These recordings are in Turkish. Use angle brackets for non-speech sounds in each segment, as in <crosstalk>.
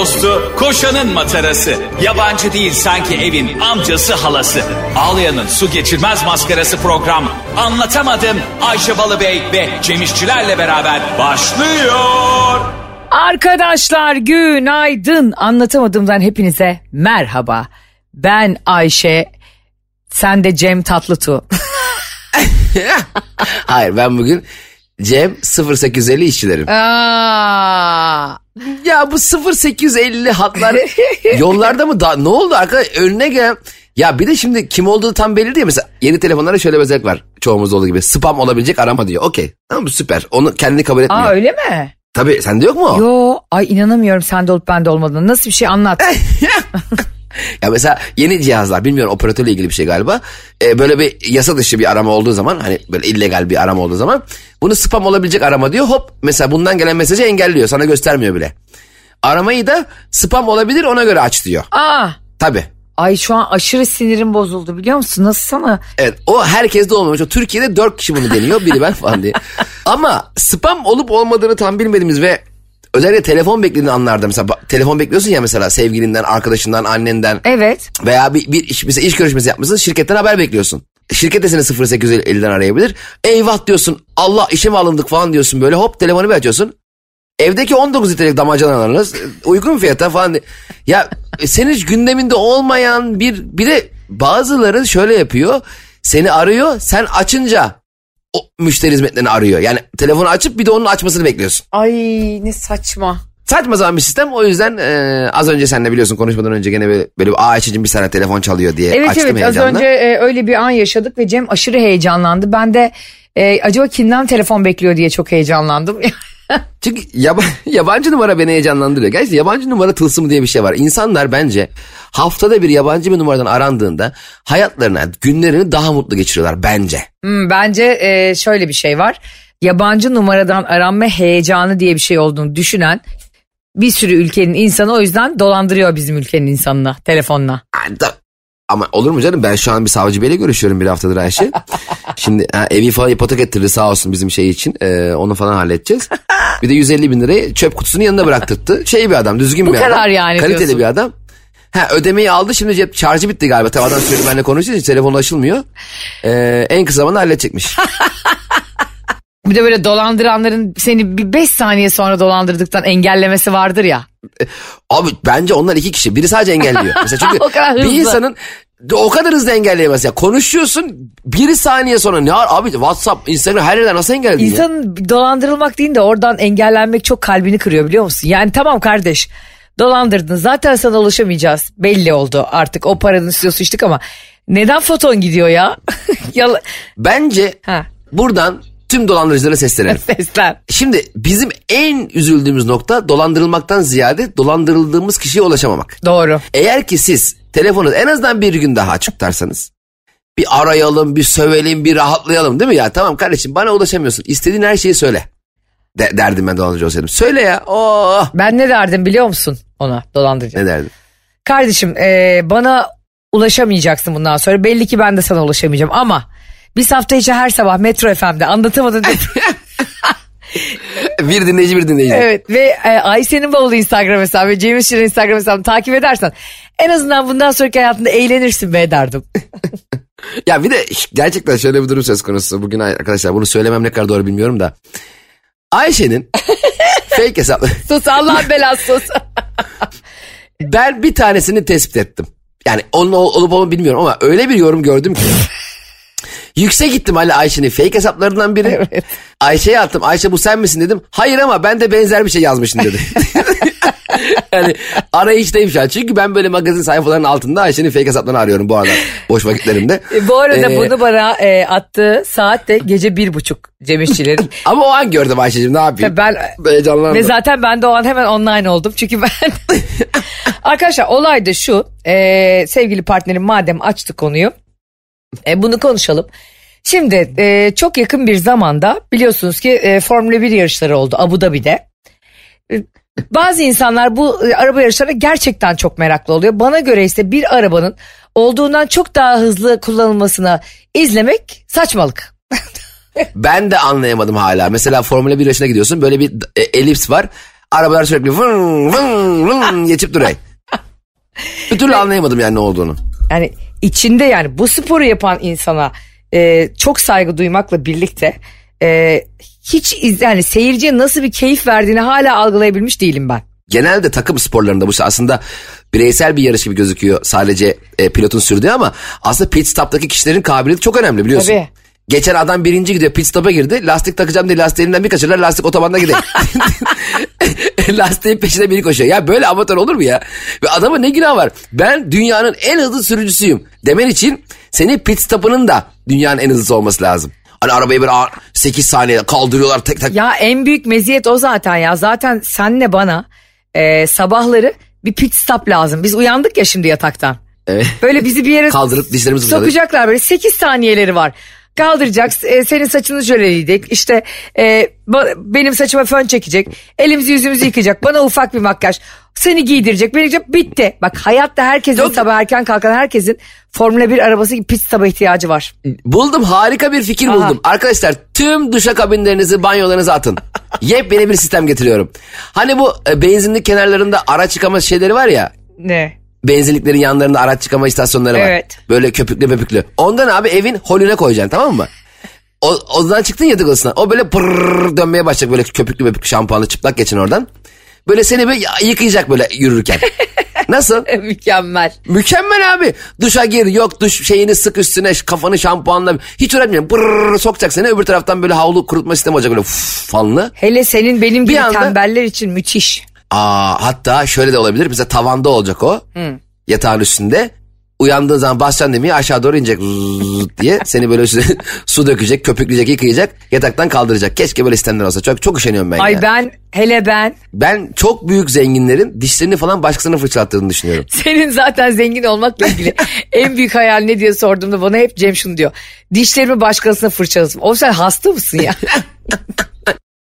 dostu, koşanın matarası. Yabancı değil sanki evin amcası halası. Ağlayan'ın su geçirmez maskarası program. Anlatamadım Ayşe Balıbey ve Cemişçilerle beraber başlıyor. Arkadaşlar günaydın. Anlatamadığımdan hepinize merhaba. Ben Ayşe, sen de Cem Tatlıtuğ. <laughs> Hayır ben bugün Cem 0850 işçilerim. Aa, Ya bu 0850 hatlar <laughs> yollarda mı? Da, ne oldu arkadaş önüne gelen... Ya bir de şimdi kim olduğu tam belli değil. Mesela yeni telefonlara şöyle bir özellik var. Çoğumuzda olduğu gibi. Spam olabilecek arama diyor. Okey. Tamam? Süper. Onu kendini kabul etmiyor. aa öyle mi? Tabii sende yok mu? Yo, ay inanamıyorum sende olup bende olmadığını. Nasıl bir şey anlat. <laughs> Ya mesela yeni cihazlar bilmiyorum operatörle ilgili bir şey galiba. Ee, böyle bir yasa dışı bir arama olduğu zaman hani böyle illegal bir arama olduğu zaman bunu spam olabilecek arama diyor. Hop mesela bundan gelen mesajı engelliyor. Sana göstermiyor bile. Aramayı da spam olabilir ona göre aç diyor. aa, Tabii. ay şu an aşırı sinirim bozuldu biliyor musun? Nasıl sana? Evet o herkeste olmamış. O Türkiye'de dört kişi bunu deniyor. Biri ben falan diye. <laughs> Ama spam olup olmadığını tam bilmediğimiz ve özellikle telefon beklediğin anlarda mesela telefon bekliyorsun ya mesela sevgilinden, arkadaşından, annenden Evet. veya bir, bir iş, mesela iş görüşmesi yapmışsın şirketten haber bekliyorsun. Şirket de seni 0850'den arayabilir. Eyvah diyorsun Allah işe mi alındık falan diyorsun böyle hop telefonu bir açıyorsun. Evdeki 19 litrelik damacanalarınız uygun fiyata falan. Ya senin hiç gündeminde olmayan bir bir de bazıları şöyle yapıyor. Seni arıyor sen açınca o müşteri hizmetlerini arıyor. Yani telefonu açıp bir de onun açmasını bekliyorsun. Ay ne saçma. Saçma sapan bir sistem o yüzden e, az önce sen de biliyorsun konuşmadan önce gene böyle, böyle bir Ayşe'cim bir sana telefon çalıyor diye Evet açtım evet az heyecanla. önce e, öyle bir an yaşadık ve Cem aşırı heyecanlandı. Ben de e, acaba kimden telefon bekliyor diye çok heyecanlandım. <laughs> <laughs> Çünkü yaba- <laughs> yabancı numara beni heyecanlandırıyor. Gerçekten yabancı numara tılsımı diye bir şey var. İnsanlar bence haftada bir yabancı bir numaradan arandığında hayatlarına, günlerini daha mutlu geçiriyorlar bence. Hmm, bence e, şöyle bir şey var. Yabancı numaradan aranma heyecanı diye bir şey olduğunu düşünen bir sürü ülkenin insanı o yüzden dolandırıyor bizim ülkenin insanına telefonla. Da- Ama olur mu canım ben şu an bir savcı beyle görüşüyorum bir haftadır Ayşe. <laughs> Şimdi ha, evi falan ipotek ettirdi sağ olsun bizim şey için. Ee, onu falan halledeceğiz. Bir de 150 bin lirayı çöp kutusunun yanına bıraktırttı. Şey bir adam düzgün Bu bir adam. kadar yani Kaliteli diyorsun. bir adam. Ha ödemeyi aldı şimdi cep şarjı bitti galiba. Tabii adam sürekli benimle konuştuğu için telefonu açılmıyor. Ee, en kısa zamanda halledecekmiş. <laughs> Bir de böyle dolandıranların seni bir 5 saniye sonra dolandırdıktan engellemesi vardır ya. Abi bence onlar iki kişi. Biri sadece engelliyor. <laughs> Mesela çünkü bir insanın o kadar hızlı engelleyemez ya. Konuşuyorsun bir saniye sonra ne abi WhatsApp, Instagram her yerden nasıl engelledin ya? İnsanın dolandırılmak değil de oradan engellenmek çok kalbini kırıyor biliyor musun? Yani tamam kardeş dolandırdın zaten sana ulaşamayacağız belli oldu artık o paranın üstüne sıçtık ama neden foton gidiyor ya? <laughs> Bence Ha. buradan tüm dolandırıcılara seslenelim. <laughs> Seslen. Şimdi bizim en üzüldüğümüz nokta dolandırılmaktan ziyade dolandırıldığımız kişiye ulaşamamak. Doğru. Eğer ki siz telefonu en azından bir gün daha açık tutarsanız bir arayalım, bir sövelim, bir rahatlayalım değil mi ya? Tamam kardeşim bana ulaşamıyorsun. İstediğin her şeyi söyle. De- derdim ben dolandırıcı olsaydım. Söyle ya. Oh. Ben ne derdim biliyor musun ona dolandırıcı? Ne derdim? Kardeşim e, bana ulaşamayacaksın bundan sonra belli ki ben de sana ulaşamayacağım ama biz hafta içi her sabah Metro FM'de anlatamadın. <laughs> bir dinleyici bir dinleyici. Evet ve e, Ayşe'nin bavulu Instagram hesabı ve Cem İşçilerin Instagram hesabını takip edersen en azından bundan sonraki hayatında eğlenirsin be derdim. <laughs> Ya bir de gerçekten şöyle bir durum söz konusu. Bugün arkadaşlar bunu söylemem ne kadar doğru bilmiyorum da. Ayşe'nin <laughs> fake hesaplı. sus Allah belası sus. Ben bir tanesini tespit ettim. Yani onun ol- olup olmadığını bilmiyorum ama öyle bir yorum gördüm ki. Yüksek ihtimalle Ayşe'nin fake hesaplarından biri. <laughs> Evet. Ayşe'ye attım. Ayşe bu sen misin dedim. Hayır ama ben de benzer bir şey yazmışsın dedi. <laughs> yani arayıştayım şu an. Çünkü ben böyle magazin sayfalarının altında Ayşe'nin fake hesaplarını arıyorum bu arada. Boş vakitlerimde. <laughs> E, Bu arada Ee, bunu bana e, attığı saat de gece bir buçuk Cem İşçilerin. Ama o an gördüm Ayşe'cim ne yapayım. ben Heyecanlandım. Ve zaten ben de o an hemen online oldum. Çünkü ben... Arkadaşlar olay da şu. e, sevgili partnerim madem açtı konuyu. E, bunu konuşalım. Şimdi e, çok yakın bir zamanda biliyorsunuz ki e, Formula 1 yarışları oldu Abu Dhabi'de. E, bazı insanlar bu e, araba yarışlarına gerçekten çok meraklı oluyor. Bana göre ise bir arabanın olduğundan çok daha hızlı kullanılmasına izlemek saçmalık. <laughs> Ben de anlayamadım hala. Mesela Formula 1 yarışına gidiyorsun böyle bir e, elips var. Arabalar sürekli vın vın vın geçip duruyor. Bir türlü anlayamadım yani ne olduğunu. Yani içinde yani bu sporu yapan insana e, çok saygı duymakla birlikte e, hiç iz, yani seyirciye nasıl bir keyif verdiğini hala algılayabilmiş değilim ben. Genelde takım sporlarında bu aslında bireysel bir yarış gibi gözüküyor sadece e, pilotun sürdüğü ama aslında pit stop'taki kişilerin kabiliyeti çok önemli biliyorsun. Tabii. Geçen adam birinci gidiyor pit stop'a girdi. Lastik takacağım diye lastiğinden bir kaçırırlar lastik otobanda gider. <laughs> Lastiğin peşine biri koşuyor. Ya böyle amatör olur mu ya? Ve adama ne günah var? Ben dünyanın en hızlı sürücüsüyüm demen için senin pit stop'ının da dünyanın en hızlısı olması lazım. Hani arabayı böyle 8 saniye kaldırıyorlar tek tek. Ya en büyük meziyet o zaten ya. Zaten senle bana e, sabahları bir pit stop lazım. Biz uyandık ya şimdi yataktan. Evet. Böyle bizi bir yere <laughs> Kaldırıp dişlerimizi sokacaklar böyle 8 saniyeleri var. Kaldıracak, e, senin saçını jöleleyecek, işte e, benim saçıma fön çekecek, elimizi yüzümüzü yıkayacak, bana ufak bir makyaj, seni giydirecek, beni giydirecek, bitti. Bak hayatta herkesin Yok. sabah erken kalkan herkesin Formula 1 arabası gibi pit stop'a ihtiyacı var. Buldum harika bir fikir Aha. buldum. Arkadaşlar tüm duşa kabinlerinizi banyolarınıza atın. <laughs> Yepyeni bir sistem getiriyorum. Hani bu e, benzinlik kenarlarında araç yıkama şeyleri var ya. Ne? Benzinliklerin yanlarında araç yıkama istasyonları var. Evet. Böyle köpüklü köpüklü. Ondan abi evin holüne koyacaksın tamam mı? O, odadan çıktın yatak odasına. O böyle pırrrr dönmeye başlayacak böyle köpüklü köpüklü şampuanlı çıplak geçin oradan. Böyle seni böyle yıkayacak böyle yürürken. <laughs> Nasıl? Mükemmel. Mükemmel abi. Duşa gir yok duş şeyini sık üstüne kafanı şampuanla. Hiç uğraşmıyorum. Brrr sokacak seni öbür taraftan böyle havlu kurutma sistemi olacak böyle uf, fanlı. Hele senin benim gibi anda- tembeller için müthiş. Aa, hatta şöyle de olabilir. Mesela tavanda olacak o. Yatağın üstünde. Uyandığın zaman basacaksın demeye aşağı doğru inecek <laughs> diye. Seni böyle üstüne <laughs> su dökecek, köpükleyecek, yıkayacak. Yataktan kaldıracak. Keşke böyle sistemler olsa. Çok çok üşeniyorum ben Ay ya. ben hele ben Ben çok büyük zenginlerin dişlerini falan başkasına fırçalattığını düşünüyorum. <laughs> senin zaten zengin olmakla ilgili en büyük hayal ne diye sorduğumda bana hep Cem şunu diyor. Dişlerimi başkasına fırçalasın. O sen hasta mısın ya?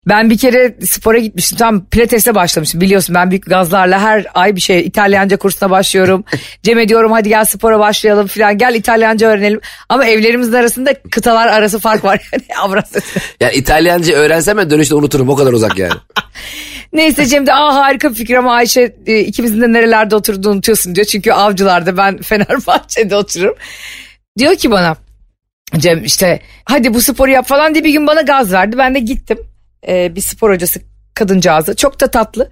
Ben bir kere spora gitmiştim. Tam pilatese başlamıştım. Biliyorsun ben büyük gazlarla her ay bir şey İtalyanca kursuna başlıyorum. <laughs> Cem'e diyorum hadi gel spora başlayalım falan. Gel İtalyanca öğrenelim. Ama evlerimizin arasında kıtalar arası fark var. <laughs> Yani Avrasya. Yani İtalyanca öğrensem ben dönüşte unuturum. O kadar uzak yani. <laughs> Neyse Cem de aa harika bir fikir ama Ayşe e, ikimizin de nerelerde oturduğunu unutuyorsun diyor. Çünkü avcılarda ben Fenerbahçe'de otururum. Diyor ki bana Cem işte hadi bu sporu yap falan diye bir gün bana gaz verdi. Ben de gittim Ee, bir spor hocası kadıncağızı çok da tatlı.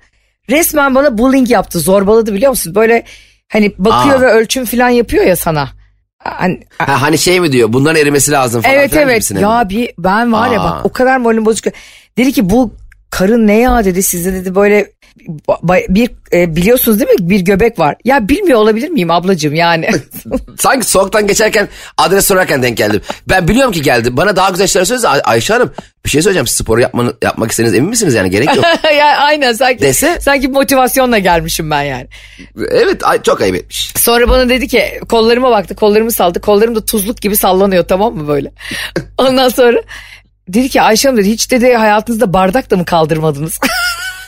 Resmen bana bullying yaptı zorbaladı biliyor musun? Böyle hani bakıyor Aa. ve ölçüm falan yapıyor ya sana. Hani, Ha, hani şey mi diyor bunların erimesi lazım falan. Evet evet gibisine mi? ya bir ben var ya Aa. bak o kadar moralim bozuk. Dedi ki bu karın ne ya dedi sizde dedi böyle bir e, biliyorsunuz değil mi bir göbek var. Ya bilmiyor olabilir miyim ablacığım yani. <laughs> Sanki soğuktan geçerken adres sorarken denk geldim. Ben biliyorum ki geldi. Bana daha güzel şeyler söylese Ay- Ayşe Hanım bir şey söyleyeceğim. Spor yapmanı, yapmak istediğiniz emin misiniz yani gerek yok. <laughs> ya aynen sanki Dese- sanki motivasyonla gelmişim ben yani. evet ay- çok ayıp etmiş. Sonra bana dedi ki kollarıma baktı kollarımı saldı. Kollarım da tuzluk gibi sallanıyor tamam mı böyle. <laughs> Ondan sonra dedi ki Ayşe Hanım dedi hiç dedi hayatınızda bardak da mı kaldırmadınız?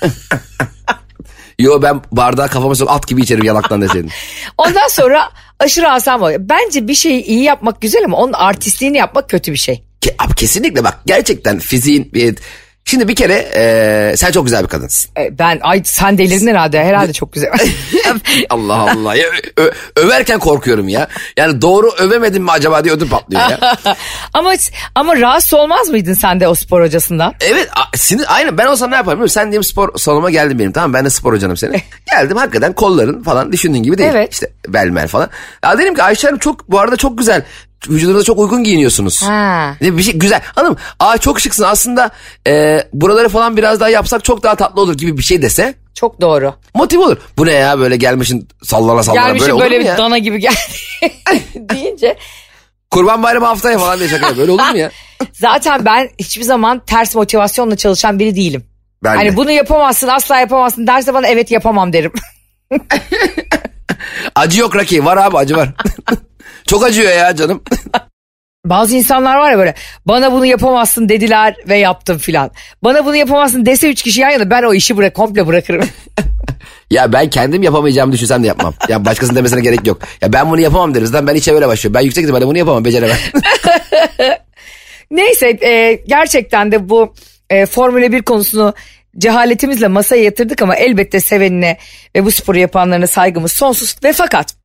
<laughs> Yo ben bardağı kafama sok at gibi içerim yalaktan deseydin. <laughs> Ondan sonra aşırı asam oluyor. Bence bir şeyi iyi yapmak güzel ama onun artistliğini yapmak kötü bir şey. Ke- abi kesinlikle bak gerçekten fiziğin bir... Şimdi bir kere e, sen çok güzel bir kadınsın. E, Ben ay sen delirdin herhalde. Herhalde çok güzel. <laughs> Allah Allah. Ya, ö- överken korkuyorum ya. Yani doğru övemedim mi acaba diye ödüm patlıyor ya. <laughs> ama ama rahatsız olmaz mıydın sen de o spor hocasından? Evet a- sinir, aynen ben olsam ne yaparım? Sen diyelim spor salonuma geldin benim tamam ben de spor hocanım senin. <laughs> Geldim hakikaten kolların falan düşündüğün gibi değil. Evet. İşte belmer falan. Ya dedim ki Ayşe Hanım çok bu arada çok güzel. Vücudunuza çok uygun giyiniyorsunuz. Ha. Ne Bir şey güzel. Hanım aa çok şıksın aslında e, buraları falan biraz daha yapsak çok daha tatlı olur gibi bir şey dese Çok doğru. motive olur. Bu ne ya böyle gelmişin sallana sallana böyle olur böyle mu bir ya? dana gibi geldi <laughs> deyince. Kurban bayramı haftaya falan diye şaka. Böyle olur mu ya? <laughs> Zaten ben hiçbir zaman ters motivasyonla çalışan biri değilim. Ben Hani de. bunu yapamazsın asla yapamazsın derse bana evet yapamam derim. <laughs> Acı yok Raki var abi acı var. Çok acıyor ya canım. <laughs> Bazı insanlar var ya böyle bana bunu yapamazsın dediler ve yaptım filan. Bana bunu yapamazsın dese üç kişi yan yana ben o işi bırak komple bırakırım. <laughs> Ya ben kendim yapamayacağımı düşünsem de yapmam. Ya başkasının demesine gerek yok. Ya ben bunu yapamam deriz. Lan ben işe böyle başlıyorum. Ben yüksek ihtimalle bunu yapamam. Beceremem. <laughs> Neyse e, gerçekten de bu e, Formula 1 konusunu cehaletimizle masaya yatırdık ama elbette sevenine ve bu sporu yapanlarına saygımız sonsuz. Ve fakat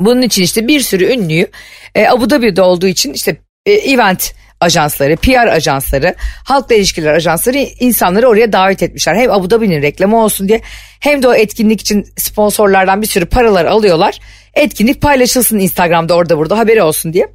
bunun için işte bir sürü ünlüyü e, Abu Dhabi'de olduğu için işte e, event ajansları, PR ajansları, halkla ilişkiler ajansları insanları oraya davet etmişler. Hem Abu Dhabi'nin reklamı olsun diye hem de o etkinlik için sponsorlardan bir sürü paralar alıyorlar. Etkinlik paylaşılsın Instagram'da orada burada haberi olsun diye.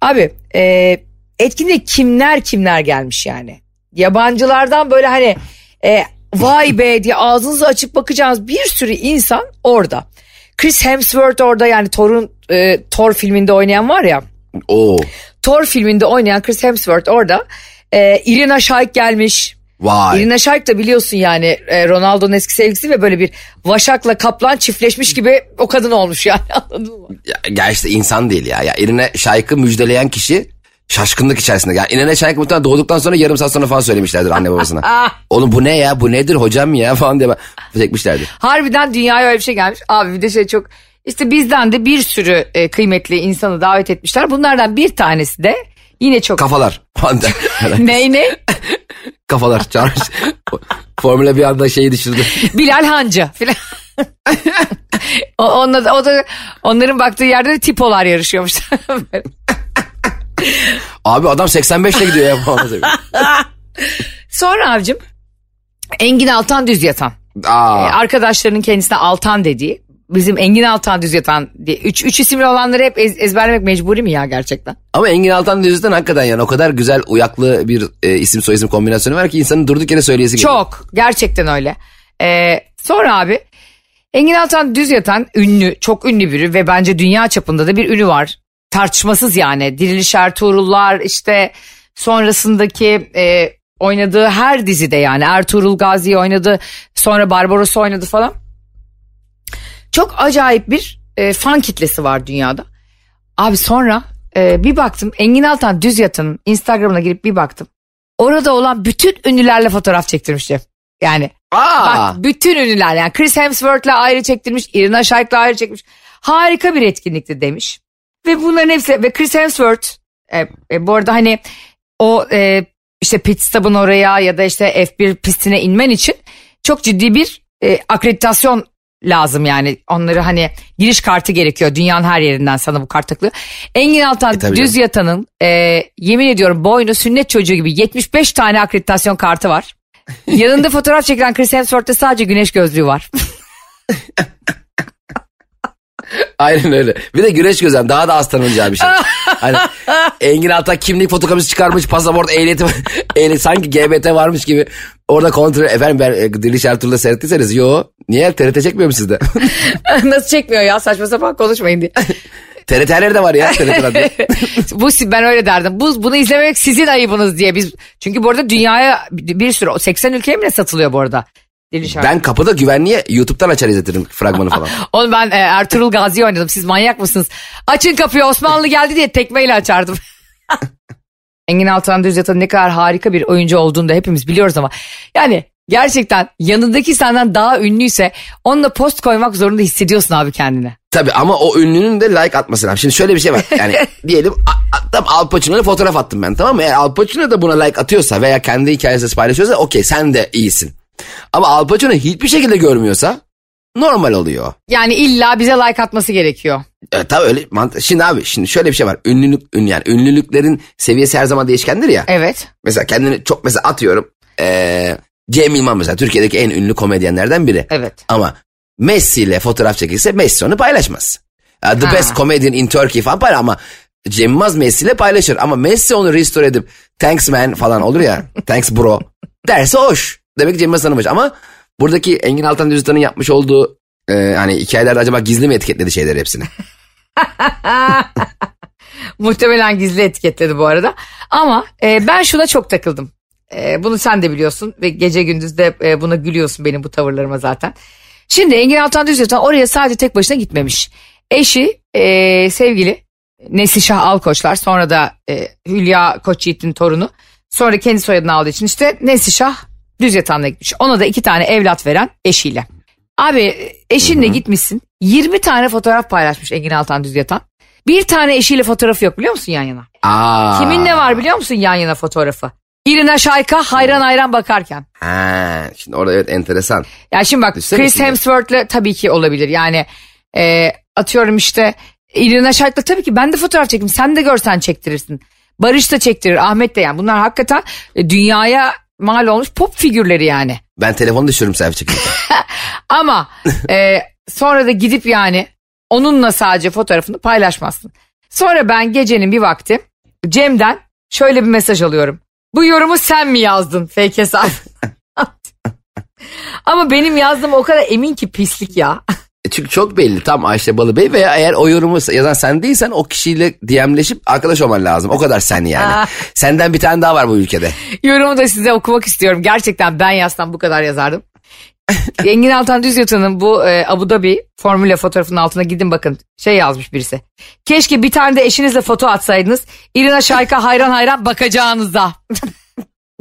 Abi e, etkinliğe kimler kimler gelmiş yani. Yabancılardan böyle hani e, vay be diye ağzınızı açıp bakacağınız bir sürü insan orada. Chris Hemsworth orada yani Thor'un e, Thor filminde oynayan var ya. Oo. Thor filminde oynayan Chris Hemsworth orada. E, Irina Shayk gelmiş. Vay. Irina Shayk da biliyorsun yani e, Ronaldo'nun eski sevgilisi ve böyle bir Vaşak'la Kaplan çiftleşmiş gibi o kadın olmuş yani <laughs> anladın mı? Ya, gerçi de insan değil ya. Ya Irine Şayk'ı müjdeleyen kişi şaşkınlık içerisinde. Yani Irine Şayk muhtemelen doğduktan sonra yarım saat sonra falan söylemişlerdir anne babasına. <laughs> Oğlum bu ne ya bu nedir hocam ya <laughs> falan diye çekmişlerdir. Harbiden dünyaya öyle bir şey gelmiş. Abi bir de şey çok işte bizden de bir sürü e, kıymetli insanı davet etmişler. Bunlardan bir tanesi de yine çok... Kafalar. <laughs> falan der. ne ne? Kafalar çağırmış. Formula bir anda şeyi düşürdü. Bilal Hancı filan. o, o da onların baktığı yerde de tipolar yarışıyormuş. Abi adam 85 ile gidiyor ya. <laughs> Sonra abicim Engin Altan Düz Yatan. Aa. Ee, arkadaşlarının kendisine Altan dediği. Bizim Engin Altan Düz Yatan diye. Üç, üç isimli olanları hep ez- ezberlemek mecburi mi ya gerçekten? Ama Engin Altan Düz'den hakikaten yani o kadar güzel uyaklı bir e, isim soyisim kombinasyonu var ki insanın durduk yere söyleyesi geliyor. Çok. Gerçekten öyle. Ee, sonra abi Engin Altan Düz Yatan ünlü, çok ünlü biri ve bence dünya çapında da bir ünü var. Tartışmasız yani. Diriliş Ertuğrullar işte sonrasındaki e, oynadığı her dizide yani Ertuğrul Gazi oynadı sonra Barbaros oynadı falan. Çok acayip bir e, fan kitlesi var dünyada. Abi sonra e, bir baktım Engin Altan Düz Yatan'ın Instagram'ına girip bir baktım. Orada olan bütün ünlülerle fotoğraf çektirmiş Cem. Yani Aa. bak bütün ünlüler yani Chris Hemsworth'la ayrı çektirmiş, Irina Shayk'la ayrı çekmiş. Harika bir etkinlikti demiş. Ve bunların hepsi ve Chris Hemsworth e, e, bu arada hani o e, işte pit stop'un oraya ya da işte F1 pistine inmen için çok ciddi bir e, akreditasyon lazım yani. Onları hani giriş kartı gerekiyor. Dünyanın her yerinden sana bu kart takılıyor. Engin Altan E, düz yatanın e, yemin ediyorum boynu sünnet çocuğu gibi 75 tane akreditasyon kartı var. <laughs> Yanında fotoğraf çekilen Chris Hemsworth'ta sadece güneş gözlüğü var. <laughs> <laughs> Aynen öyle. Bir de güneş gözlem daha da az tanınacağı bir şey. <laughs> hani Engin Altan kimlik fotokopisi çıkarmış pasaport ehliyeti, <laughs> ehliyet sanki GBT varmış gibi. Orada kontrol efendim ben e, Diliş Ertuğrul'da seyrettiyseniz yo niye TRT çekmiyor mu sizde? Nasıl çekmiyor ya saçma sapan konuşmayın diye. TRT her yerde var ya TRT radyo. bu ben öyle derdim. Bu bunu izlemek sizin ayıbınız diye biz. Çünkü bu arada dünyaya bir sürü 80 ülkeye mi ne satılıyor bu arada? Deli şarkı. Ben kapıda güvenliğe YouTube'dan açar izletirim fragmanı falan. <laughs> Oğlum ben e, Ertuğrul Gazi oynadım. Siz manyak mısınız? Açın kapıyı Osmanlı geldi diye tekmeyle açardım. <laughs> Engin Altan Düz Yatan ne kadar harika bir oyuncu olduğunu da hepimiz biliyoruz ama. Yani gerçekten yanındaki senden daha ünlüyse onunla post koymak zorunda hissediyorsun abi kendine. Tabii ama o ünlünün de like atması lazım. Şimdi şöyle bir şey var. <laughs> Yani diyelim tam Al Pacino'yla fotoğraf attım ben tamam mı? Eğer Al Pacino da buna like atıyorsa veya kendi hikayesi paylaşıyorsa okey sen de iyisin. Ama Al Pacino hiçbir şekilde görmüyorsa normal oluyor. Yani illa bize like atması gerekiyor. Evet tabii öyle mantı. Şimdi abi şimdi şöyle bir şey var. Ünlülük ün yani ünlülüklerin seviyesi her zaman değişkendir ya. Evet. Mesela kendini çok mesela atıyorum. Ee, Cem Yılmaz mesela Türkiye'deki en ünlü komedyenlerden biri. Evet. Ama Messi ile fotoğraf çekilse Messi onu paylaşmaz. The Ha. best comedian in Turkey falan paylaşır ama Cem Yılmaz Messi ile paylaşır. Ama Messi onu restore edip thanks man falan olur ya thanks bro derse hoş. Demek Cem tanımış ama buradaki Engin Altan Düzütan'ın yapmış olduğu e, hani hikayelerde acaba gizli mi etiketledi şeyleri hepsini? <laughs> Muhtemelen gizli etiketledi bu arada. Ama e, ben şuna çok takıldım. E, bunu sen de biliyorsun ve gece gündüz de e, buna gülüyorsun benim bu tavırlarıma zaten. Şimdi Engin Altan Düzyatan oraya sadece tek başına gitmemiş. Eşi e, sevgili Nesişah Alkoçlar sonra da e, Hülya Koçyiğit'in torunu. Sonra kendi soyadını aldığı için işte Nesişah Düzyatan'la gitmiş. Ona da iki tane evlat veren eşiyle. Abi eşinle gitmişsin. 20 tane fotoğraf paylaşmış Engin Altan Düzyatan. Bir tane eşiyle fotoğrafı yok biliyor musun yan yana? Aa. Kiminle var biliyor musun yan yana fotoğrafı? Irina Shayka hayran hayran bakarken. Ha, şimdi orada evet enteresan. Ya şimdi bak Düşünsene Chris. Hemsworth'le tabii ki olabilir. Yani e, atıyorum işte Irina Shayk'la tabii ki ben de fotoğraf çekeyim. Sen de görsen çektirirsin. Barış da çektirir. Ahmet de yani. Bunlar hakikaten e, dünyaya mal olmuş pop figürleri yani. <laughs> Ben telefonu düşürürüm selfie çekirken. <laughs> Ama e, sonra da gidip yani onunla sadece fotoğrafını paylaşmazsın. Sonra ben gecenin bir vakti Cem'den şöyle bir mesaj alıyorum. Bu yorumu sen mi yazdın fake hesap? <laughs> Ama benim yazdığım o kadar emin ki pislik ya. E Çünkü çok belli tam Ayşe Balıbey veya eğer o yorumu yazan sen değilsen o kişiyle DM'leşip arkadaş olman lazım. O kadar sen yani. Senden bir tane daha var bu ülkede. Yorumu da size okumak istiyorum. Gerçekten ben yazsam bu kadar yazardım. <laughs> Engin Altan Düz Yatan'ın bu e, Abu Dhabi formüle fotoğrafının altına gidin bakın. Şey yazmış birisi. Keşke bir tane de eşinizle foto atsaydınız. İrina Şayka hayran hayran bakacağınıza. <laughs>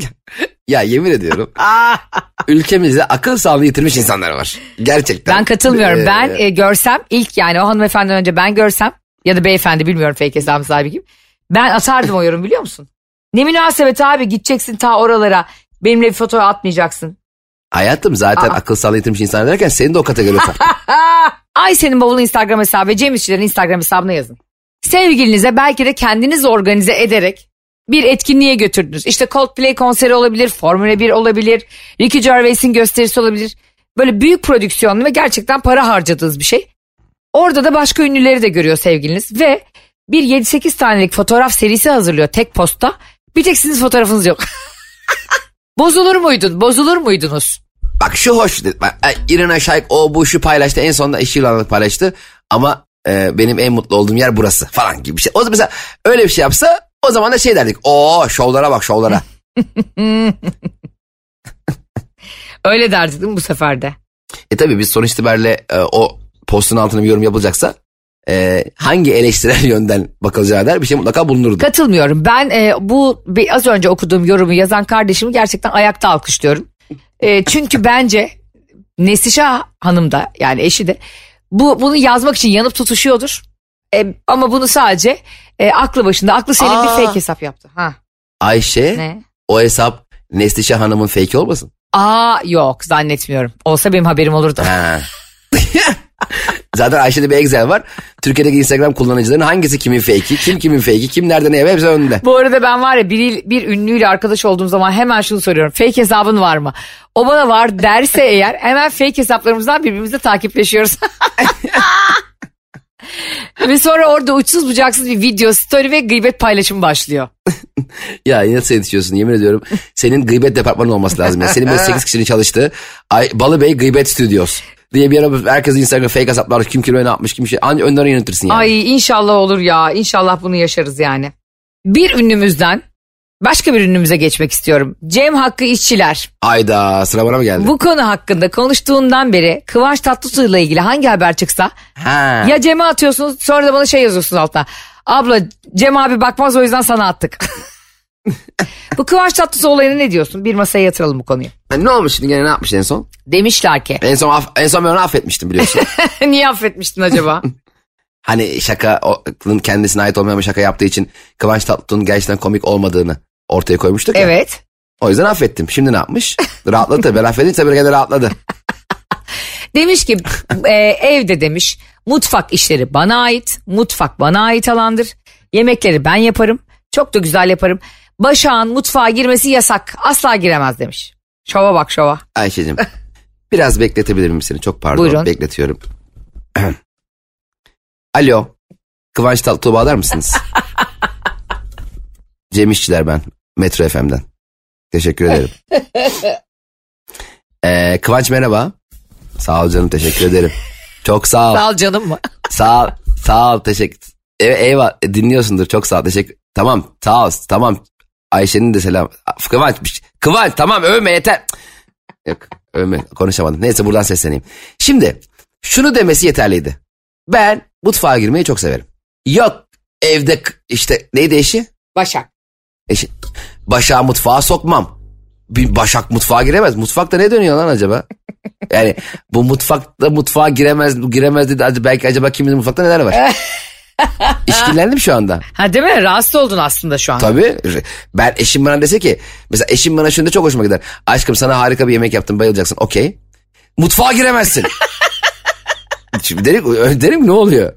<laughs> Ya yemin ediyorum <laughs> ülkemizde akıl sağlığı yitirmiş insanlar var. Gerçekten. Ben katılmıyorum. Ee, Ben e, görsem ilk yani o hanımefendiden önce ben görsem ya da beyefendi bilmiyorum fake hesabı sahibi kim. Ben atardım o yorum biliyor musun? Ne münasebet abi gideceksin ta oralara. Benimle bir foto atmayacaksın. Hayatım zaten Aa. akıl sağlığı yitirmiş insanlar derken senin de o kategoriye <laughs> soktum. Ay senin bavulun Instagram hesabı ve Cem İşçilerin Instagram hesabına yazın. Sevgilinize belki de kendiniz organize ederek bir etkinliğe götürdünüz. İşte Coldplay konseri olabilir, Formula 1 olabilir, Ricky Gervais'in gösterisi olabilir. Böyle büyük prodüksiyonlu ve gerçekten para harcadığınız bir şey. Orada da başka ünlüleri de görüyor sevgiliniz ve bir 7-8 tanelik fotoğraf serisi hazırlıyor tek posta. Bir tek sizin fotoğrafınız yok. <laughs> Bozulur muydun? Bozulur muydunuz? Bak şu hoş. Bak, ay, Irina Shayk o bu şu paylaştı. En sonunda eşiyle anlatıp paylaştı. Ama e, benim en mutlu olduğum yer burası falan gibi bir şey. O zaman mesela öyle bir şey yapsa o zaman da şey derdik. Oo şovlara bak şovlara. <laughs> <laughs> Öyle derdi değil mi bu sefer de? e tabii biz sonuç itibariyle e, o postun altına bir yorum yapılacaksa e, hangi eleştirel <laughs> yönden bakılacağı der bir şey mutlaka bulunurdu. Katılmıyorum. Ben e, bu bir- az önce okuduğum yorumu yazan kardeşimi gerçekten ayakta alkışlıyorum. E, çünkü bence Neslişah Hanım da yani eşi de bu bunu yazmak için yanıp tutuşuyordur. E, ama bunu sadece e, aklı başında, aklı Aa. bir fake hesap yaptı. Ha Ayşe ne? o hesap Neslişah Hanım'ın fake olmasın? Aa yok zannetmiyorum. Olsa benim haberim olurdu. Ha. <laughs> Zaten Ayşe'de bir Excel var. Türkiye'deki Instagram kullanıcıların hangisi kimin fake'i, kim kimin fake'i, kim nerede ne hepsi önünde. Bu arada ben var ya bir, bir ünlüyle arkadaş olduğum zaman hemen şunu soruyorum. Fake hesabın var mı? O bana var derse eğer hemen fake hesaplarımızdan birbirimizle takipleşiyoruz. <laughs> <laughs> ve sonra orada uçsuz bucaksız bir video, story ve gıybet paylaşımı başlıyor. <laughs> Ya nasıl yetişiyorsun yemin ediyorum. Senin gıybet departmanı olması lazım. Yani. Senin böyle <laughs> 8 kişinin çalıştığı Ay, Balıbey Gıybet Studios diye bir ara herkes Instagram fake hesaplar kim kilo ne yapmış kim şey anca önden yönetirsin yani. Ay inşallah olur ya. İnşallah bunu yaşarız yani. Bir ünlümüzden başka bir ünlümüze geçmek istiyorum. Cem Hakkı İşçiler. Ayda sıra bana mı geldi? Bu konu hakkında konuştuğundan beri Kıvanç Tatlıtuğ'la ilgili hangi haber çıksa Ha. Ya Cem'e atıyorsunuz sonra da bana şey yazıyorsunuz altta. Abla Cem abi bakmaz o yüzden sana attık. <laughs> bu Kıvanç Tatlıtuğ olayına ne diyorsun? Bir masaya yatıralım bu konuyu. Ha, ne olmuş şimdi gene ne yapmış en son? Demişler ki. En son aff- en son ben onu affetmiştim biliyorsun. <laughs> Niye affetmiştin acaba? <laughs> hani şaka o- kendisine ait olmayan bir şaka yaptığı için Kıvanç Tatlıtuğ'un gerçekten komik olmadığını ortaya koymuştuk ya. evet. O yüzden affettim. Şimdi ne yapmış? <laughs> Rahatladı tabii. Ben affedince gene rahatladı. <laughs> Demiş ki e, evde demiş mutfak işleri bana ait. Mutfak bana ait alandır. Yemekleri ben yaparım. Çok da güzel yaparım. Başak'ın mutfağa girmesi yasak. Asla giremez demiş. Şova bak şova. Ayşe'cim <laughs> biraz bekletebilir miyim seni? Çok pardon Buyurun. bekletiyorum. <clears throat> Alo. Kıvanç Tatlıtuğ bağlar mısınız? Cem İşçiler ben. Metro FM'den. Teşekkür ederim. <laughs> Ee, Kıvanç merhaba. Sağ ol canım teşekkür ederim. Çok sağ ol. Sağ ol canım mı? <laughs> Sağ ol. Sağ ol. Teşekkür. Evet, eyvah. E, Dinliyorsundur. Çok sağ ol. Teşekkür. Tamam. Sağ ol. Tamam. Ayşe'nin de selam. Kıvanç. şey- Kıvanç tamam övme yeter. Yok övme konuşamadım. Neyse buradan sesleneyim. Şimdi şunu demesi yeterliydi. Ben mutfağa girmeyi çok severim. Yok evde işte neydi eşi? Başak. Eşi. Başak'ı mutfağa sokmam. Bir Başak mutfağa giremez. Mutfakta ne dönüyor lan acaba? <laughs> Yani bu mutfakta mutfağa giremez giremez dedi. Belki acaba kimin mutfakta neler var? <laughs> İşkillendim şu anda. Ha değil mi? Rahatsız oldun aslında şu an. Tabii. Ben eşim bana dese ki mesela eşim bana şunda çok hoşuma gider. Aşkım sana harika bir yemek yaptım bayılacaksın. Okey. Mutfağa giremezsin. <laughs> Şimdi derim, derim ne oluyor?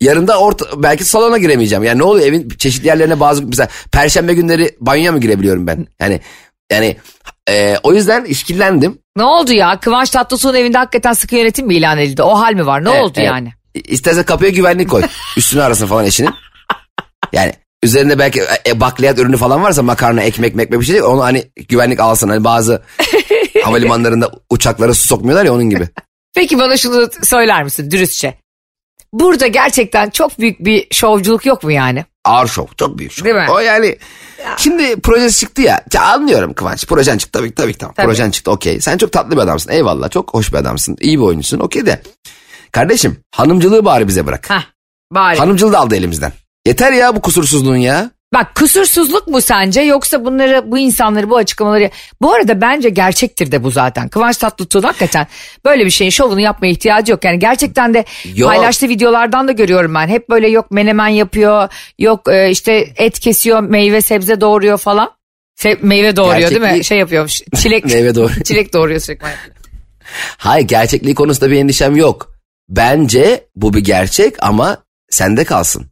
Yarın da orta, belki salona giremeyeceğim. Yani ne oluyor evin çeşitli yerlerine bazı mesela perşembe günleri banyoya mı girebiliyorum ben? Yani yani e, o yüzden işkillendim. Ne oldu ya? Kıvanç Tatlıtuğ'un evinde hakikaten sıkı yönetim mi ilan edildi? O hal mi var? Ne Evet, oldu evet. yani? İstersen kapıya güvenlik koy. Üstüne arasın falan eşinin. Yani üzerinde belki e, bakliyat ürünü falan varsa makarna, ekmek, mekmek bir şey değil. Onu hani güvenlik alsın. Hani bazı havalimanlarında uçaklara su sokmuyorlar ya onun gibi. Peki bana şunu söyler misin dürüstçe? Burada gerçekten çok büyük bir şovculuk yok mu yani? Ağır şov. Çok büyük şov. Değil mi? O yani şimdi projesi çıktı ya. ya. Anlıyorum Kıvanç. Projen çıktı tabii tabii tamam. Tabii. Projen çıktı okey. Sen çok tatlı bir adamsın. Eyvallah. Çok hoş bir adamsın. İyi bir oyuncusun. Okey de. Kardeşim hanımcılığı bari bize bırak. Hah bari. Hanımcılığı da aldı elimizden. Yeter ya bu kusursuzluğun ya. Bak kusursuzluk mu sence yoksa bunları bu insanları bu açıklamaları bu arada bence gerçektir de bu zaten. Kıvanç Tatlıtuğ hakikaten böyle bir şeyin şovunu yapmaya ihtiyacı yok. Yani gerçekten de Yok. paylaştığı videolardan da görüyorum ben. Hep böyle yok menemen yapıyor yok e, işte et kesiyor meyve sebze doğuruyor falan. Se- meyve doğuruyor değil mi? Gerçekliği- Şey yapıyormuş çilek, <laughs> Meyve doğru. <laughs> çilek doğuruyor sürekli. Hayır gerçekliği konusunda bir endişem yok. Bence bu bir gerçek ama sende kalsın.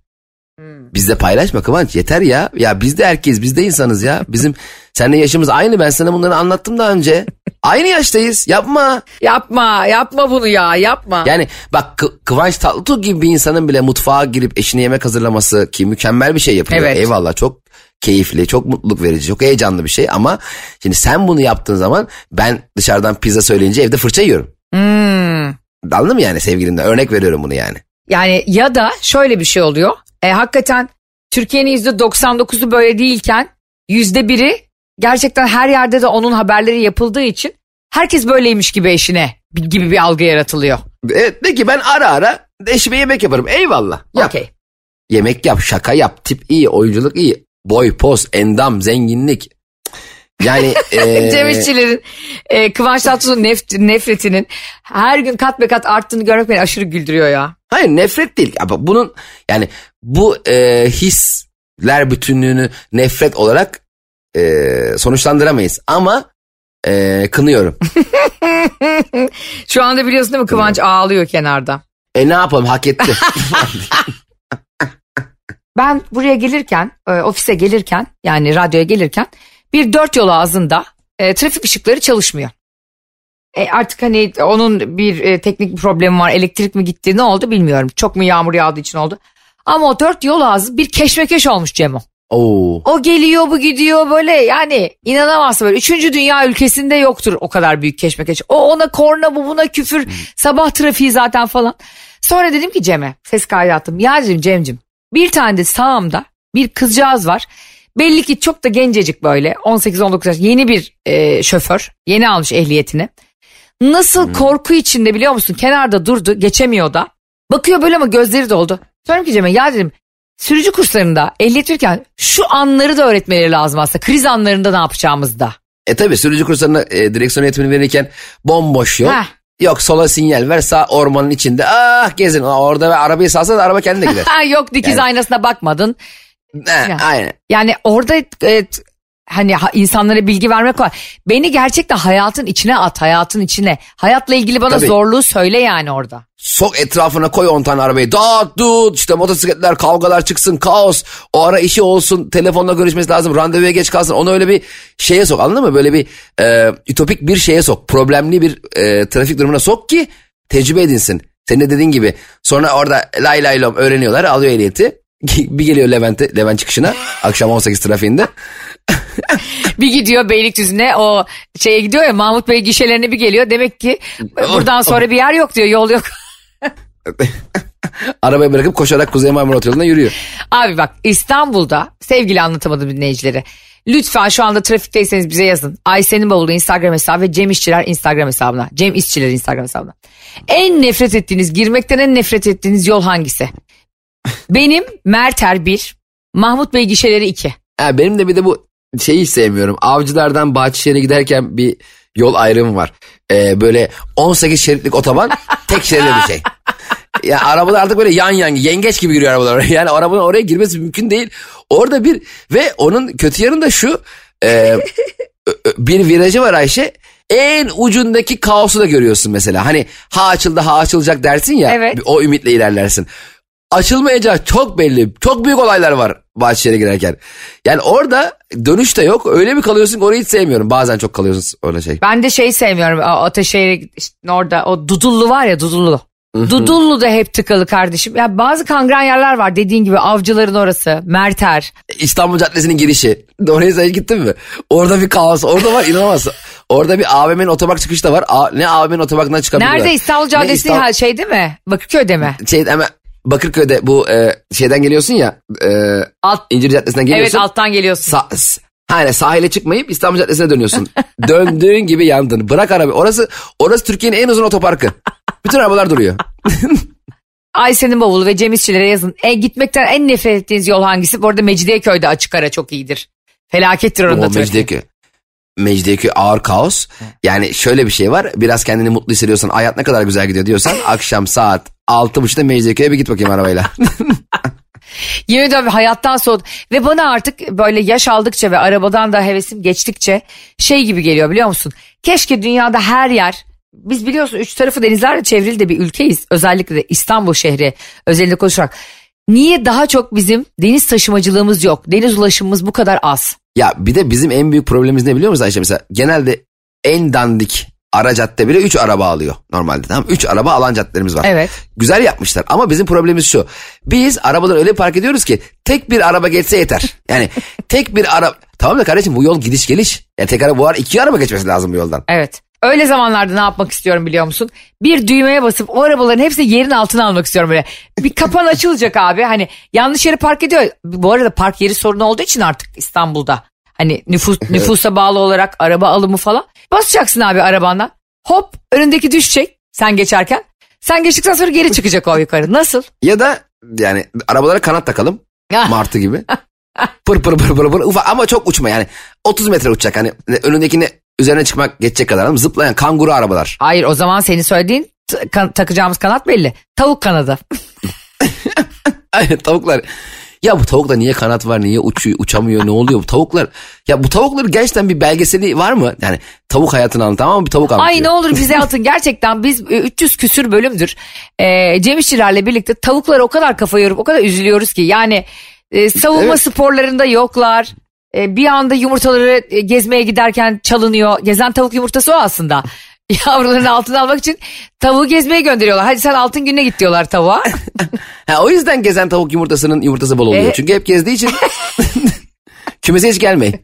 Bizde paylaşma Kıvanç yeter ya. Ya biz de erkeğiz biz de insanız ya. Bizim seninle yaşımız aynı ben sana bunları anlattım daha önce. <laughs> Aynı yaştayız yapma. Yapma yapma bunu ya yapma. Yani bak Kı- Kıvanç Tatlıtuğ gibi bir insanın bile mutfağa girip eşine yemek hazırlaması ki mükemmel bir şey yapıyor. Evet. Eyvallah çok keyifli, çok mutluluk verici, çok heyecanlı bir şey ama şimdi sen bunu yaptığın zaman ben dışarıdan pizza söyleyince evde fırça yiyorum. Hmm. Anladın mı yani sevgilimden? Örnek veriyorum bunu yani. Yani ya da şöyle bir şey oluyor. E, hakikaten Türkiye'nin %99'u böyle değilken %1'i gerçekten her yerde de onun haberleri yapıldığı için herkes böyleymiş gibi eşine gibi bir algı yaratılıyor. Evet peki ben ara ara eşime yemek yaparım. Eyvallah. Yap. Okey. Yemek yap, şaka yap, tip iyi, oyunculuk iyi. Boy, poz, endam, zenginlik. Yani eee, <laughs> Cem İşçilerin e, Kıvanç Tatlıtuğ'un nef- nefretinin her gün kat be kat arttığını görmek beni aşırı güldürüyor ya. Hayır nefret değil. Ama bunun yani bu eee, hisler bütünlüğünü nefret olarak eee, sonuçlandıramayız. Ama eee, kınıyorum. <laughs> Şu anda biliyorsun değil mi Kıvanç ağlıyor kenarda. e ne yapalım hak etti. <laughs> <laughs> Ben buraya gelirken, e, ofise gelirken yani radyoya gelirken bir dört yol ağzında e, trafik ışıkları çalışmıyor. E, artık hani onun bir e, teknik bir problemi var. Elektrik mi gitti ne oldu bilmiyorum. Çok mu yağmur yağdığı için oldu. Ama o dört yol ağzı bir keşmekeş olmuş Cemo. Oo. O geliyor bu gidiyor böyle yani inanamazsın böyle. Üçüncü dünya ülkesinde yoktur o kadar büyük keşmekeş. O ona korna bu buna küfür. Sabah trafiği zaten falan. Sonra dedim ki Cem'e ses kaydı attım. Ya dedim Cem'cim bir tane de sağımda bir kızcağız var. Belli ki çok da gencecik böyle 18-19 yaş yeni bir e, şoför. Yeni almış ehliyetini. Nasıl korku içinde biliyor musun? Kenarda durdu geçemiyor da. Bakıyor böyle ama gözleri doldu. Sonra ki Cem'e ya dedim sürücü kurslarında ehliyet verirken şu anları da öğretmeleri lazım aslında. Kriz anlarında ne yapacağımızda. E tabi sürücü kurslarına e, direksiyon eğitimini verirken bomboş yol. Heh. Yok sola sinyal ver sağ ormanın içinde ah gezin orada ve arabayı salsa da araba kendine gider. Ha <laughs> yok dikiz Yani- aynasına bakmadın. He, aynen. Yani orada e, hani ha- insanlara bilgi vermek var. Beni gerçekten hayatın içine at, hayatın içine. Hayatla ilgili bana Tabii. zorluğu söyle yani orada. Sok etrafına koy 10 tane arabayı. Dağıt dut işte motosikletler kavgalar çıksın kaos. O ara işi olsun telefonla görüşmesi lazım randevuya geç kalsın. Onu öyle bir şeye sok anladın mı? Böyle bir e, ütopik bir şeye sok. Problemli bir e, trafik durumuna sok ki tecrübe edinsin. Senin de dediğin gibi sonra orada lay lay lom öğreniyorlar alıyor ehliyeti. <laughs> bir geliyor Levent'e, Levent çıkışına akşam 18 trafiğinde. <laughs> Bir gidiyor Beylikdüzü'ne o şeye gidiyor ya Mahmut Bey gişelerine bir geliyor. Demek ki buradan sonra bir yer yok diyor yol yok. <laughs> Arabayı bırakıp koşarak Kuzey Marmara Otel'ine yürüyor. Abi bak İstanbul'da sevgili anlatamadım dinleyicileri. Lütfen şu anda trafikteyseniz bize yazın. Ayşe'nin bavulu Instagram hesabı ve Cem İşçiler Instagram hesabına. Cem İşçiler Instagram hesabına. En nefret ettiğiniz, girmekten en nefret ettiğiniz yol hangisi? Benim Merter 1, Mahmut Bey gişeleri 2. Ha, benim de bir de bu şeyi hiç sevmiyorum. Avcılardan Bahçeşehir'e giderken bir yol ayrımı var. Ee, böyle 18 şeritlik otoban tek şeride bir şey. ya arabalar artık böyle yan yan yengeç gibi giriyor arabalar. <laughs> Yani arabanın oraya girmesi mümkün değil. Orada bir ve onun kötü yanı da şu. e, bir virajı var Ayşe. En ucundaki kaosu da görüyorsun mesela. Hani ha açıldı ha açılacak dersin ya. Evet. O ümitle ilerlersin. Açılmayacağı çok belli. Çok büyük olaylar var Bahçeşehir'e girerken. Yani orada dönüş de yok. Öyle bir kalıyorsun ki orayı hiç sevmiyorum. Bazen çok kalıyorsun orada şey. Ben de şey sevmiyorum. O Ataşehir'e işte orada o Dudullu var ya Dudullu. Dudullu da hep tıkalı kardeşim. Ya bazı kangren yerler var dediğin gibi avcıların orası, Merter. İstanbul Caddesi'nin girişi. <laughs> Oraya sen gittin mi? Orada bir kaos. Orada var inanamazsın. <laughs> Orada bir AVM'nin otopark çıkışı da var. A- ne AVM'nin otoparkından çıkabiliyorlar. Nerede İstanbul Caddesi İstanbul- ha, şeyde mi? Bakırköy'de mi? Şey hemen Bakırköy'de bu e, şeyden geliyorsun ya. E, Alt, İncir Caddesi'nden evet geliyorsun. alttan geliyorsun. Sa- s- Hani sahile çıkmayıp İstanbul Caddesi'ne dönüyorsun. <laughs> Döndüğün gibi yandın. Bırak araba. Orası orası Türkiye'nin en uzun otoparkı. Bütün arabalar duruyor. <laughs> Ayşe'nin bavulu ve Cem İşçilere yazın. E, gitmekten en nefret ettiğiniz yol hangisi? Bu arada Mecidiyeköy'de açık ara çok iyidir. Felakettir orada O trafik. Mecidiyeköy. Mecidiyeköy ağır kaos. Yani şöyle bir şey var. Biraz kendini mutlu hissediyorsan hayat ne kadar güzel gidiyor diyorsan <laughs> akşam saat 6.30'da Mecidiyeköy'e bir git bakayım arabayla. <laughs> Yemin ediyorum hayattan soğudum. Ve bana artık böyle yaş aldıkça ve arabadan da hevesim geçtikçe şey gibi geliyor biliyor musun? Keşke dünyada her yer biz biliyorsun üç tarafı denizlerle çevrili de bir ülkeyiz. Özellikle de İstanbul şehri özelinde konuşarak. Niye daha çok bizim deniz taşımacılığımız yok? Deniz ulaşımımız bu kadar az. Ya bir de bizim en büyük problemimiz ne biliyor musun Ayşe? Mesela genelde en dandik ara cadde bile 3 araba alıyor normalde tamam 3 araba alan caddelerimiz var. Evet. Güzel yapmışlar ama bizim problemimiz şu. Biz arabaları öyle park ediyoruz ki tek bir araba geçse yeter. Yani <laughs> tek bir araba tamam da kardeşim bu yol gidiş geliş. Ya tek araba bu var iki araba geçmesi lazım bu yoldan. Evet. Öyle zamanlarda ne yapmak istiyorum biliyor musun? Bir düğmeye basıp o arabaların hepsini yerin altına almak istiyorum böyle. Bir kapan <laughs> açılacak abi. Hani yanlış yere park ediyor. Bu arada park yeri sorunu olduğu için artık İstanbul'da. Hani nüfus, nüfusa bağlı olarak araba alımı falan. Basacaksın abi arabandan. Hop önündeki düşecek sen geçerken. Sen geçtikten sonra geri çıkacak o yukarı. Nasıl? Ya da yani arabalara kanat takalım. Martı gibi. Pır pır pır pır pır ufak ama çok uçma yani. 30 metre uçacak hani önündekini üzerine çıkmak geçecek kadar ama zıplayan kanguru arabalar. Hayır o zaman senin söylediğin kan- takacağımız kanat belli. Tavuk kanadı. <laughs> Aynen tavuklar. Ya bu tavukta niye kanat var niye uçuyor uçamıyor ne oluyor bu tavuklar. Ya bu tavukların gerçekten bir belgeseli var mı? Yani tavuk hayatını anlatan ama bir tavuk anlatıyor. Ay ne olur bize atın gerçekten biz e, 300 küsür bölümdür e, Cem İşçilerle birlikte tavuklara o kadar kafa yorup o kadar üzülüyoruz ki yani e, savunma Evet. sporlarında yoklar E, bir anda yumurtaları e, gezmeye giderken çalınıyor. Gezen tavuk yumurtası o aslında. <laughs> Yavrularını altına almak için tavuğu gezmeye gönderiyorlar. Hadi sen altın gününe git diyorlar tavuğa. <laughs> Ha, o yüzden gezen tavuk yumurtasının yumurtası bol oluyor. E- Çünkü hep gezdiği için. <laughs> Kümese hiç gelmeyin.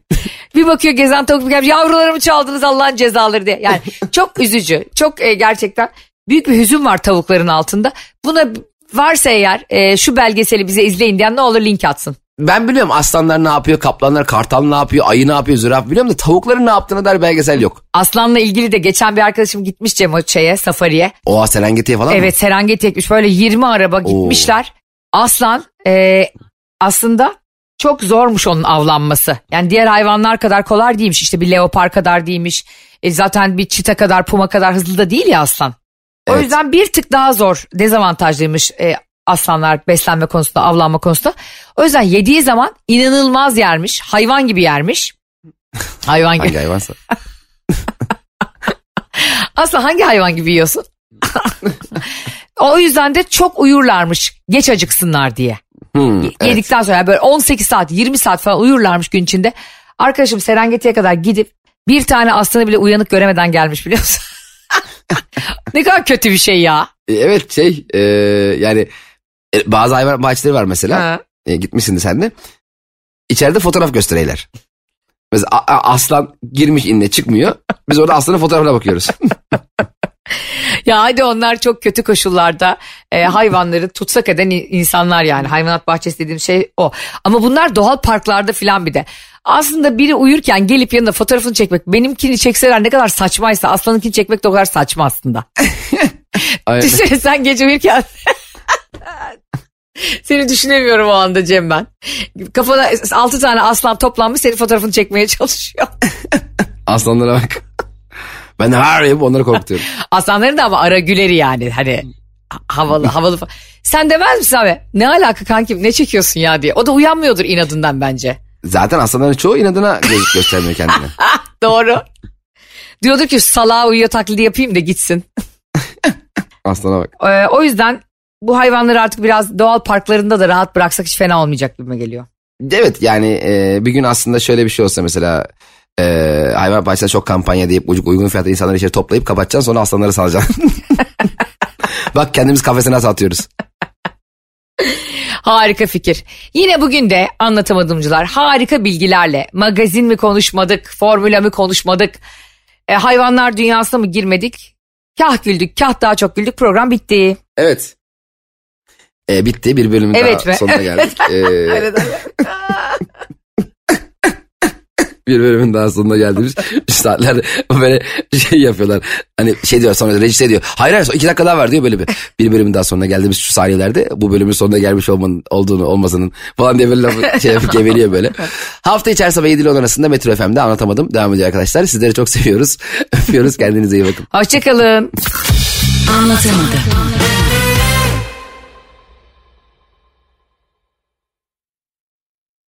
bir bakıyor gezen tavuk bir gelmiş, yavrularımı çaldınız Allah'ın cezaları diye. Yani çok üzücü çok e, gerçekten büyük bir hüzün var tavukların altında. Buna varsa eğer e, şu belgeseli bize izleyin diyen ne olur link atsın. Ben biliyorum aslanlar ne yapıyor, kaplanlar, kartal ne yapıyor, ayı ne yapıyor, zürafa biliyorum da tavukların ne yaptığına dair belgesel yok. Aslanla ilgili de geçen bir arkadaşım gitmiş Cem şeye safariye. Oha Serengeti'ye falan mı? Evet Serengeti'ye gitmiş böyle 20 araba gitmişler. Aslan e, aslında çok zormuş onun avlanması. Yani diğer hayvanlar kadar kolay değilmiş. İşte bir leopar kadar değilmiş. E, zaten bir çita kadar puma kadar hızlı da değil ya aslan. O Evet. yüzden bir tık daha zor dezavantajlıymış e, aslanlar beslenme konusunda avlanma konusunda. O yüzden yediği zaman inanılmaz yermiş. Hayvan gibi yermiş. <laughs> Hayvan gibi. Hangi hayvansa? <laughs> Aslan hangi hayvan gibi yiyorsun? <laughs> o yüzden de çok uyurlarmış geç acıksınlar diye. Hmm, evet. Yedikten sonra yani böyle 18 saat 20 saat falan uyurlarmış gün içinde. Arkadaşım Serengeti'ye kadar gidip bir tane aslanı bile uyanık göremeden gelmiş biliyor musun? ne kadar kötü bir şey ya. E, Evet şey e, yani e, bazı hayvan bahçeleri var mesela. Ha. E, gitmişsin sen de. İçeride fotoğraf göstereyler. Mesela aslan girmiş inne çıkmıyor. Biz orada aslanın fotoğrafına bakıyoruz. <laughs> <laughs> Ya hadi onlar çok kötü koşullarda e, hayvanları tutsak eden insanlar yani. Hayvanat bahçesi dediğim şey o. Ama bunlar doğal parklarda filan bir de. Aslında biri uyurken gelip yanında fotoğrafını çekmek benimkini çekseler ne kadar saçmaysa aslanınkini çekmek de o kadar saçma aslında. <laughs> Düşünsene sen gece uyurken <laughs> seni düşünemiyorum o anda Cem ben. Kafana altı tane aslan toplanmış senin fotoğrafını çekmeye çalışıyor. <laughs> Aslanlara bak. Ben har yapıp onları korkutuyorum. <laughs> Aslanların da ama ara güleri yani hani havalı havalı falan. Sen demez misin abi? Ne alaka kankim ne çekiyorsun ya diye. O da uyanmıyordur inadından bence. Zaten aslanların çoğu inadına göz göstermiyor kendini. Doğru. Diyordur ki salağa uyuyor taklidi yapayım da gitsin. Aslana bak. Ee, o yüzden bu hayvanları artık biraz doğal parklarında da rahat bıraksak hiç fena olmayacak gibime geliyor. Evet yani e, bir gün aslında şöyle bir şey olsa mesela e, hayvan bahçesinde çok kampanya deyip ucuk uygun fiyatla insanları içeri toplayıp kapatacaksın sonra aslanları salacaksın. <laughs> Bak kendimiz kafese nasıl atıyoruz. Harika fikir. Yine bugün de anlatamadımcılar harika bilgilerle magazin mi konuşmadık, formüla mı konuşmadık, e, hayvanlar dünyasına mı girmedik? Kah güldük, kah daha çok güldük program bitti. Evet. E, bitti bir bölümün Evet daha mi? sonuna <laughs> geldik. E, <laughs> bir bölümün daha sonuna geldiğimiz <laughs> saatlerde böyle şey yapıyorlar. Hani şey diyor sonra rejise diyor. Hayır hayır iki dakika daha var diyor böyle bir. Bir bölümün daha sonuna geldiğimiz şu saniyelerde bu bölümün sonuna gelmiş olmanın olduğunu olmasının falan diye böyle lafı şey yapıp geveliyor böyle. Hafta her sabah 7 ile 10 arasında Metro FM'de anlatamadım. Devam ediyor arkadaşlar. Sizleri çok seviyoruz. Öpüyoruz. Kendinize iyi bakın. Hoşçakalın. Anlatamadım.